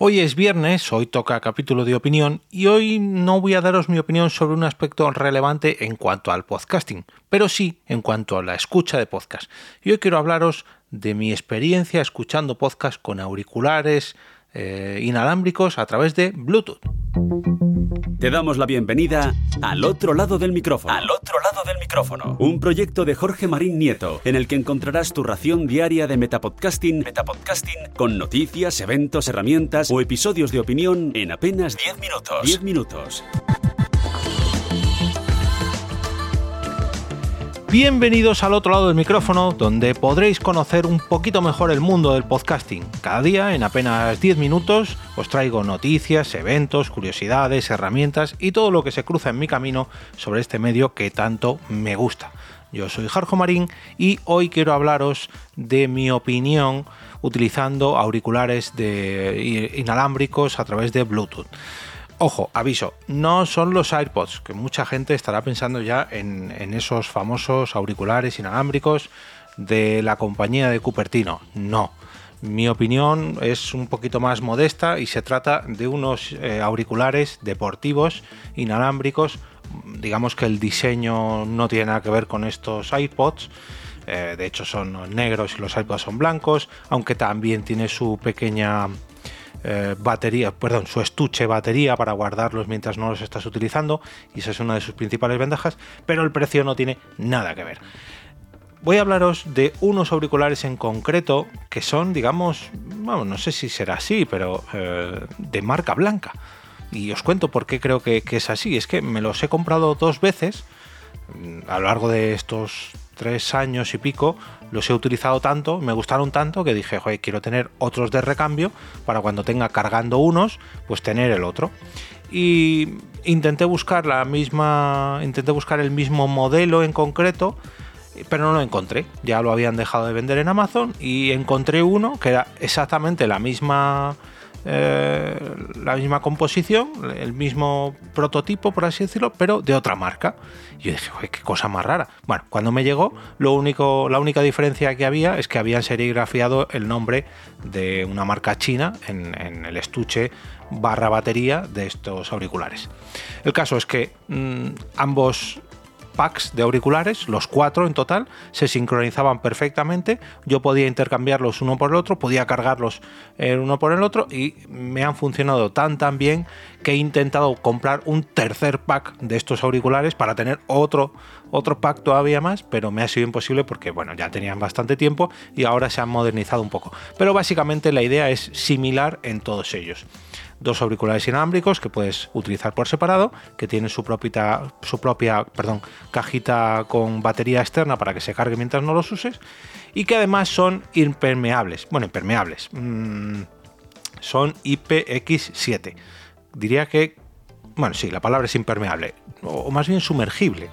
Hoy es viernes, hoy toca capítulo de opinión y hoy no voy a daros mi opinión sobre un aspecto relevante en cuanto al podcasting, pero sí en cuanto a la escucha de podcast. Y hoy quiero hablaros de mi experiencia escuchando podcast con auriculares eh, inalámbricos a través de Bluetooth. Te damos la bienvenida al otro lado del micrófono. Al otro lado del micrófono. Un proyecto de Jorge Marín Nieto, en el que encontrarás tu ración diaria de metapodcasting, metapodcasting con noticias, eventos, herramientas o episodios de opinión en apenas 10 minutos. 10 minutos. Bienvenidos al otro lado del micrófono, donde podréis conocer un poquito mejor el mundo del podcasting. Cada día, en apenas 10 minutos, os traigo noticias, eventos, curiosidades, herramientas y todo lo que se cruza en mi camino sobre este medio que tanto me gusta. Yo soy Jarjo Marín y hoy quiero hablaros de mi opinión utilizando auriculares de inalámbricos a través de Bluetooth. Ojo, aviso, no son los AirPods, que mucha gente estará pensando ya en, esos famosos auriculares inalámbricos de la compañía de Cupertino. No, mi opinión es un poquito más modesta y se trata de unos eh, auriculares deportivos inalámbricos. Digamos que el diseño no tiene nada que ver con estos iPods. Eh, de hecho son negros y los iPods son blancos, aunque también tiene su pequeña eh, batería, perdón, su estuche batería para guardarlos mientras no los estás utilizando y esa es una de sus principales ventajas, pero el precio no tiene nada que ver. Voy a hablaros de unos auriculares en concreto que son, digamos, bueno, no sé si será así, pero eh, de marca blanca. Y os cuento por qué creo que, es así. Es que me los he comprado dos veces a lo largo de estos tres años y pico los he utilizado tanto, me gustaron tanto que dije, joder, quiero tener otros de recambio para cuando tenga cargando unos, pues tener el otro. Y intenté buscar la misma, intenté buscar el mismo modelo en concreto, pero no lo encontré. Ya lo habían dejado de vender en Amazon y encontré uno que era exactamente la misma eh, la misma composición, el mismo prototipo, por así decirlo, pero de otra marca. Y yo dije, qué cosa más rara. Bueno, cuando me llegó, lo único, la única diferencia que había es que habían serigrafiado el nombre de una marca china en, el estuche barra batería de estos auriculares. El caso es que mm, ambos packs de auriculares, los cuatro en total, se sincronizaban perfectamente. Yo podía intercambiarlos uno por el otro, podía cargarlos el uno por el otro y me han funcionado tan tan bien que he intentado comprar un tercer pack de estos auriculares para tener otro otro pack todavía más, pero me ha sido imposible porque bueno, ya tenían bastante tiempo y ahora se han modernizado un poco. Pero básicamente la idea es similar en todos ellos dos auriculares inalámbricos que puedes utilizar por separado, que tienen su propia, su propia perdón, cajita con batería externa para que se cargue mientras no los uses, y que además son impermeables. Bueno, impermeables. Mm, son IPX7. Diría que, bueno, sí, la palabra es impermeable, o más bien sumergible.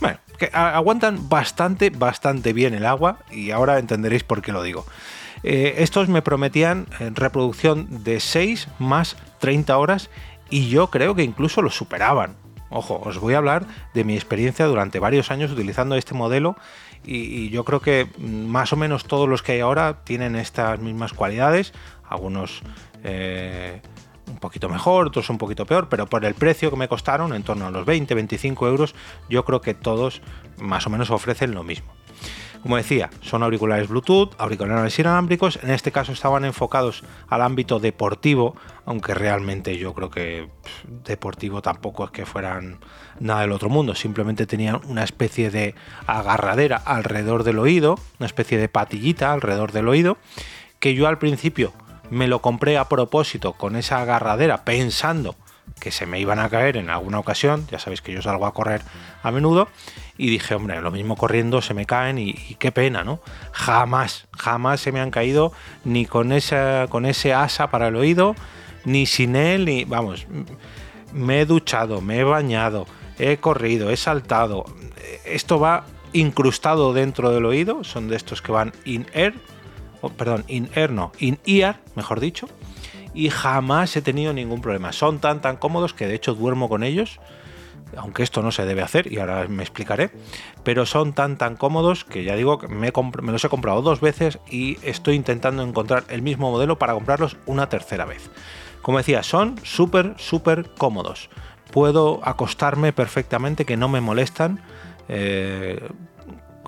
Bueno, que aguantan bastante, bastante bien el agua y ahora entenderéis por qué lo digo. Eh, estos me prometían eh, reproducción de 6 más 30 horas y yo creo que incluso lo superaban. Ojo, os voy a hablar de mi experiencia durante varios años utilizando este modelo y, yo creo que mm, más o menos todos los que hay ahora tienen estas mismas cualidades, algunos eh, un poquito mejor, otros un poquito peor, pero por el precio que me costaron, en torno a los 20-25 euros, yo creo que todos más o menos ofrecen lo mismo. Como decía, son auriculares Bluetooth, auriculares inalámbricos, en este caso estaban enfocados al ámbito deportivo, aunque realmente yo creo que deportivo tampoco es que fueran nada del otro mundo, simplemente tenían una especie de agarradera alrededor del oído, una especie de patillita alrededor del oído, que yo al principio me lo compré a propósito con esa agarradera pensando que se me iban a caer en alguna ocasión, ya sabéis que yo salgo a correr a menudo, y dije, hombre, lo mismo corriendo se me caen y, qué pena, ¿no? Jamás, jamás se me han caído ni con, esa, con ese asa para el oído, ni sin él, ni, vamos, me he duchado, me he bañado, he corrido, he saltado, esto va incrustado dentro del oído, son de estos que van in air, perdón, in air no, in ear, mejor dicho, y jamás he tenido ningún problema. Son tan tan cómodos que de hecho duermo con ellos. aunque esto no se debe hacer y ahora me explicaré, pero son tan tan cómodos que ya digo que me, me, los he comprado dos veces y estoy intentando encontrar el mismo modelo para comprarlos una tercera vez. Como decía, son súper, súper cómodos. Puedo acostarme perfectamente, que no me molestan. Eh,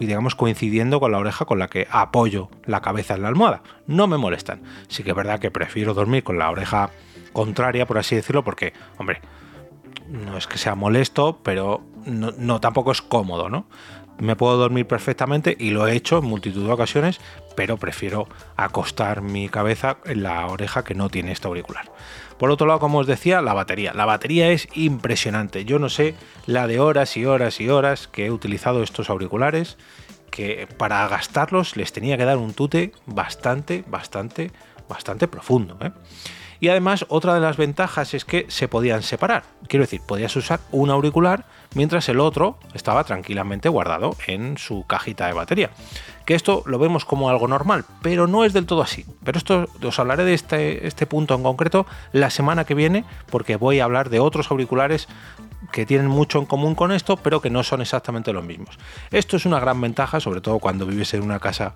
digamos coincidiendo con la oreja con la que apoyo la cabeza en la almohada. No me molestan. Sí que es verdad que prefiero dormir con la oreja contraria, por así decirlo, porque, hombre, no es que sea molesto, pero no, tampoco es cómodo, ¿no? Me puedo dormir perfectamente y lo he hecho en multitud de ocasiones, pero prefiero acostar mi cabeza en la oreja que no tiene este auricular. Por otro lado, como os decía, la batería. La batería es impresionante. Yo no sé la de horas y horas y horas que he utilizado estos auriculares, que para gastarlos les tenía que dar un tute bastante, bastante, bastante profundo. ¿eh? Y además, otra de las ventajas es que se podían separar. Quiero decir, podías usar un auricular mientras el otro estaba tranquilamente guardado en su cajita de batería. Que esto lo vemos como algo normal, pero no es del todo así. Pero esto os hablaré de este, este punto en concreto la semana que viene, porque voy a hablar de otros auriculares que tienen mucho en común con esto, pero que no son exactamente los mismos. Esto es una gran ventaja, sobre todo cuando vives en una casa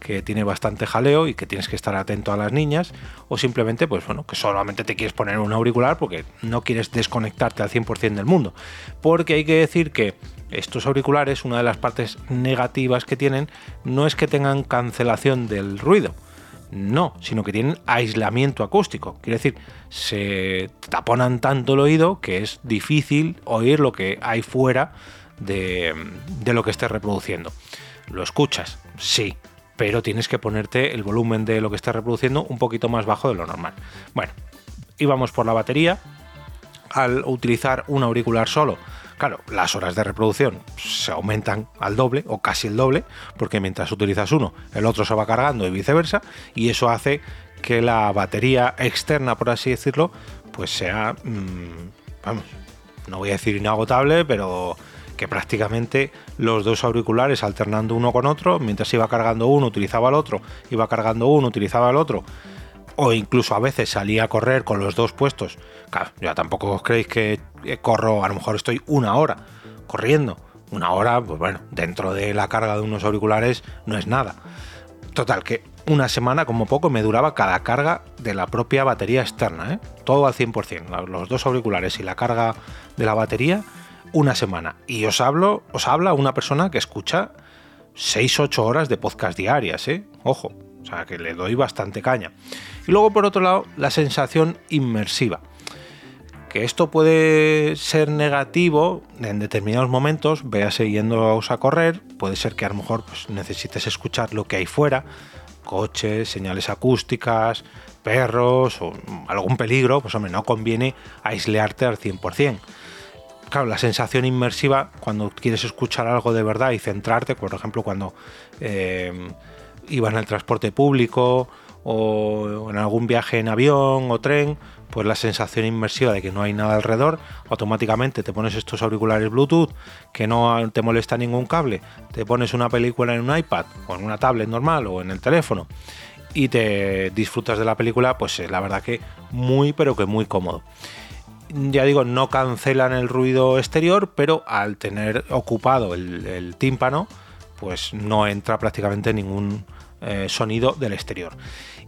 que tiene bastante jaleo y que tienes que estar atento a las niñas, o simplemente, pues bueno, que solamente te quieres poner un auricular porque no quieres desconectarte al 100% del mundo. Porque hay que decir que estos auriculares, una de las partes negativas que tienen, no es que tengan cancelación del ruido, no, sino que tienen aislamiento acústico. Quiere decir, se taponan tanto el oído que es difícil oír lo que hay fuera de, lo que estés reproduciendo. ¿Lo escuchas? Sí, pero tienes que ponerte el volumen de lo que estás reproduciendo un poquito más bajo de lo normal. Bueno, íbamos por la batería. Al utilizar un auricular solo, Claro, las horas de reproducción se aumentan al doble o casi el doble, porque mientras utilizas uno, el otro se va cargando y viceversa, y eso hace que la batería externa, por así decirlo, pues sea, mm, vamos, no voy a decir inagotable, pero que prácticamente los dos auriculares alternando uno con otro, mientras iba cargando uno, utilizaba el otro, iba cargando uno, utilizaba el otro, o incluso a veces salía a correr con los dos puestos. Claro, ya tampoco os creéis que corro, a lo mejor estoy una hora corriendo. Una hora, pues bueno, dentro de la carga de unos auriculares no es nada. Total, que una semana como poco me duraba cada carga de la propia batería externa, ¿eh? todo al 100%, los dos auriculares y la carga de la batería, una semana. Y os hablo, os habla una persona que escucha 6-8 horas de podcast diarias, ¿eh? Ojo, o sea que le doy bastante caña. Y luego por otro lado, la sensación inmersiva. Que esto puede ser negativo en determinados momentos, véase yéndoos a correr, puede ser que a lo mejor pues, necesites escuchar lo que hay fuera, coches, señales acústicas, perros o algún peligro, pues hombre, no conviene aislarte al 100%. Claro, la sensación inmersiva cuando quieres escuchar algo de verdad y centrarte, por ejemplo, cuando eh, ibas en el transporte público o en algún viaje en avión o tren, pues la sensación inmersiva de que no hay nada alrededor, automáticamente te pones estos auriculares Bluetooth que no te molesta ningún cable, te pones una película en un iPad o en una tablet normal o en el teléfono y te disfrutas de la película, pues la verdad que muy pero que muy cómodo. Ya digo, no cancelan el ruido exterior, pero al tener ocupado el tímpano, pues no entra prácticamente ningún eh, sonido del exterior.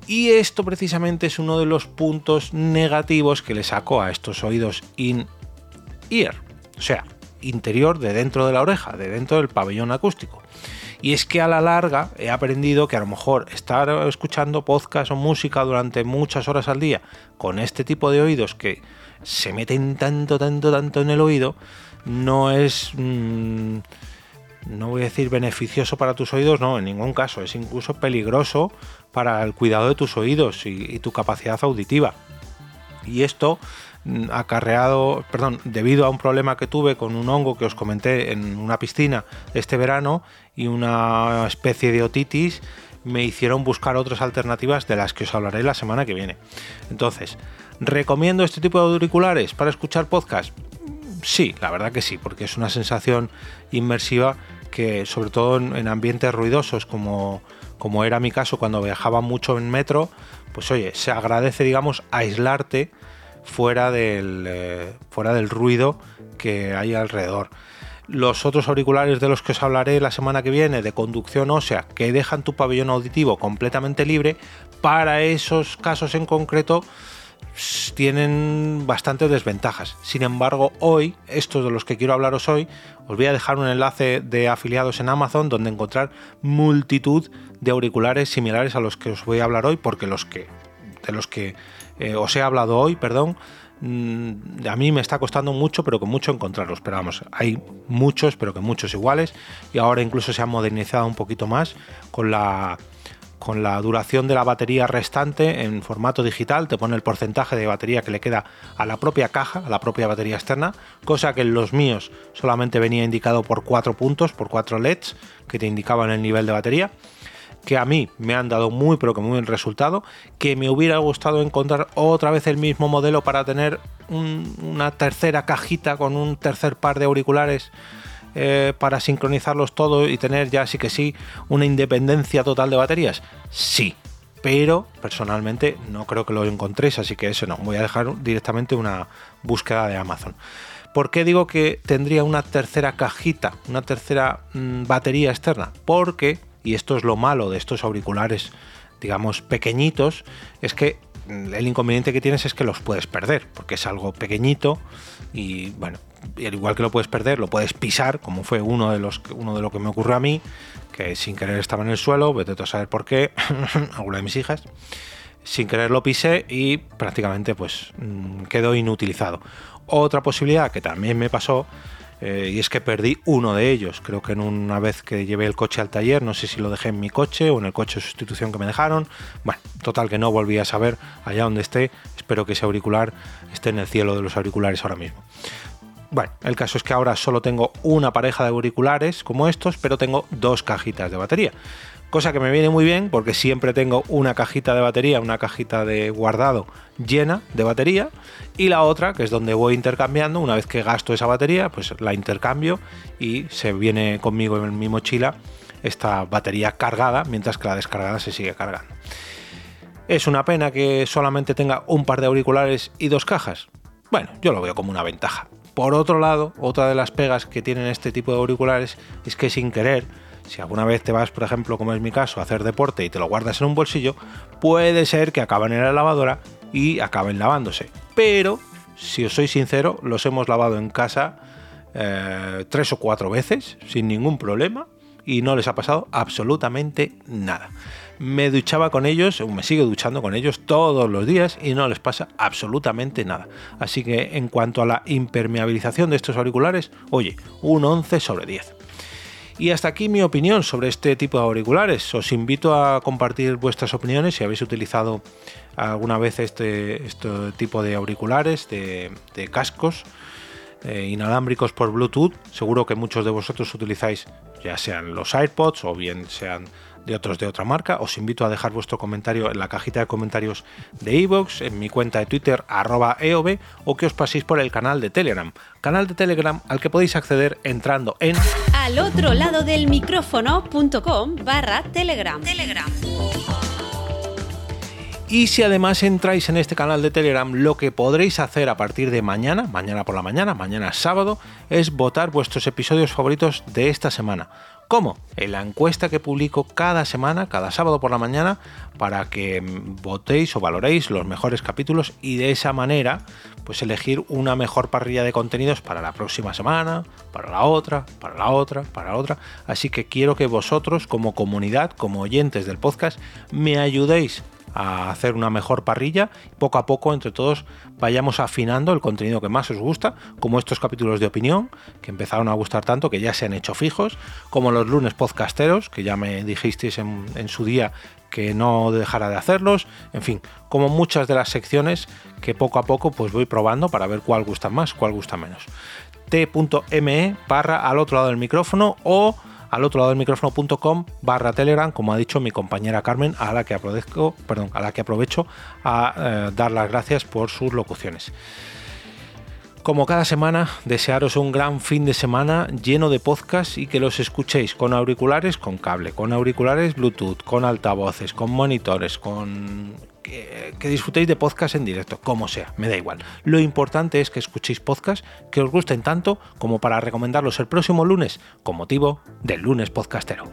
Y esto precisamente es uno de los puntos negativos que le saco a estos oídos in-ear, o sea, interior de dentro de la oreja, de dentro del pabellón acústico. Y es que a la larga he aprendido que a lo mejor estar escuchando podcast o música durante muchas horas al día con este tipo de oídos que se meten tanto, tanto, tanto en el oído, no es... Mm, no voy a decir beneficioso para tus oídos, no, en ningún caso, es incluso peligroso para el cuidado de tus oídos y, tu capacidad auditiva. Y esto mm, acarreado, perdón, debido a un problema que tuve con un hongo que os comenté en una piscina este verano y una especie de otitis, me hicieron buscar otras alternativas de las que os hablaré la semana que viene. Entonces, ¿recomiendo este tipo de auriculares para escuchar podcast? Sí, la verdad que sí, porque es una sensación inmersiva que sobre todo en, ambientes ruidosos como, como era mi caso cuando viajaba mucho en metro, pues oye, se agradece, digamos, aislarte fuera del, eh, fuera del ruido que hay alrededor. Los otros auriculares de los que os hablaré la semana que viene de conducción ósea que dejan tu pabellón auditivo completamente libre, para esos casos en concreto tienen bastantes desventajas. Sin embargo, hoy, estos de los que quiero hablaros hoy, os voy a dejar un enlace de afiliados en Amazon donde encontrar multitud de auriculares similares a los que os voy a hablar hoy, porque los que de los que eh, os he hablado hoy, perdón, mm, a mí me está costando mucho, pero con mucho encontrarlos. Pero vamos, hay muchos, pero que muchos iguales. Y ahora incluso se ha modernizado un poquito más con la con la duración de la batería restante en formato digital, te pone el porcentaje de batería que le queda a la propia caja, a la propia batería externa, cosa que en los míos solamente venía indicado por cuatro puntos, por cuatro LEDs que te indicaban el nivel de batería que a mí me han dado muy pero que muy buen resultado, que me hubiera gustado encontrar otra vez el mismo modelo para tener una tercera cajita con un tercer par de auriculares eh, para sincronizarlos todos y tener ya sí que sí una independencia total de baterías? Sí, pero personalmente no creo que lo encontréis, así que eso no, voy a dejar directamente una búsqueda de Amazon. ¿Por qué digo que tendría una tercera cajita, una tercera mm, batería externa? Porque, y esto es lo malo de estos auriculares, digamos, pequeñitos, es que mm, el inconveniente que tienes es que los puedes perder, porque es algo pequeñito y bueno, y al igual que lo puedes perder, lo puedes pisar, como fue uno de los uno de lo que me ocurrió a mí, que sin querer estaba en el suelo, vete a saber por qué, alguna de mis hijas, sin querer lo pisé y prácticamente pues mm, quedó inutilizado. Otra posibilidad que también me pasó eh, y es que perdí uno de ellos. Creo que en una vez que llevé el coche al taller, no sé si lo dejé en mi coche o en el coche de sustitución que me dejaron. Bueno, total que no volví a saber allá donde esté. Espero que ese auricular esté en el cielo de los auriculares ahora mismo. Bueno, el caso es que ahora solo tengo una pareja de auriculares como estos, pero tengo dos cajitas de batería. Cosa que me viene muy bien porque siempre tengo una cajita de batería, una cajita de guardado llena de batería y la otra, que es donde voy intercambiando, una vez que gasto esa batería, pues la intercambio y se viene conmigo en mi mochila esta batería cargada, mientras que la descargada se sigue cargando. ¿Es una pena que solamente tenga un par de auriculares y dos cajas? Bueno, yo lo veo como una ventaja. Por otro lado, otra de las pegas que tienen este tipo de auriculares es que sin querer, si alguna vez te vas, por ejemplo, como es mi caso, a hacer deporte y te lo guardas en un bolsillo, puede ser que acaben en la lavadora y acaben lavándose. Pero, si os soy sincero, los hemos lavado en casa eh, tres o cuatro veces sin ningún problema y no les ha pasado absolutamente nada me duchaba con ellos, me sigo duchando con ellos todos los días y no les pasa absolutamente nada. Así que en cuanto a la impermeabilización de estos auriculares, oye, un 11 sobre 10. Y hasta aquí mi opinión sobre este tipo de auriculares. Os invito a compartir vuestras opiniones si habéis utilizado alguna vez este, este tipo de auriculares, de, cascos eh, inalámbricos por Bluetooth. Seguro que muchos de vosotros utilizáis ya sean los AirPods o bien sean de otros de otra marca. Os invito a dejar vuestro comentario en la cajita de comentarios de iVoox, en mi cuenta de Twitter, arroba EOB, o que os paséis por el canal de Telegram. Canal de Telegram al que podéis acceder entrando en al otro lado del micrófono.com barra Telegram. Telegram. Y si además entráis en este canal de Telegram, lo que podréis hacer a partir de mañana, mañana por la mañana, mañana sábado, es votar vuestros episodios favoritos de esta semana. ¿Cómo? En la encuesta que publico cada semana, cada sábado por la mañana, para que votéis o valoréis los mejores capítulos y de esa manera, pues elegir una mejor parrilla de contenidos para la próxima semana, para la otra, para la otra, para la otra. Así que quiero que vosotros, como comunidad, como oyentes del podcast, me ayudéis a hacer una mejor parrilla. Poco a poco, entre todos, vayamos afinando el contenido que más os gusta, como estos capítulos de opinión, que empezaron a gustar tanto, que ya se han hecho fijos, como los lunes podcasteros, que ya me dijisteis en, su día que no dejara de hacerlos, en fin, como muchas de las secciones que poco a poco pues voy probando para ver cuál gusta más, cuál gusta menos. t.me barra al otro lado del micrófono o al otro lado del micrófono.com barra Telegram, como ha dicho mi compañera Carmen, a la que aprovecho, perdón, a la que aprovecho a eh, dar las gracias por sus locuciones. Como cada semana, desearos un gran fin de semana lleno de podcasts y que los escuchéis con auriculares con cable, con auriculares Bluetooth, con altavoces, con monitores, con que, disfrutéis de podcast en directo, como sea, me da igual. Lo importante es que escuchéis podcasts que os gusten tanto como para recomendarlos el próximo lunes con motivo del lunes podcastero.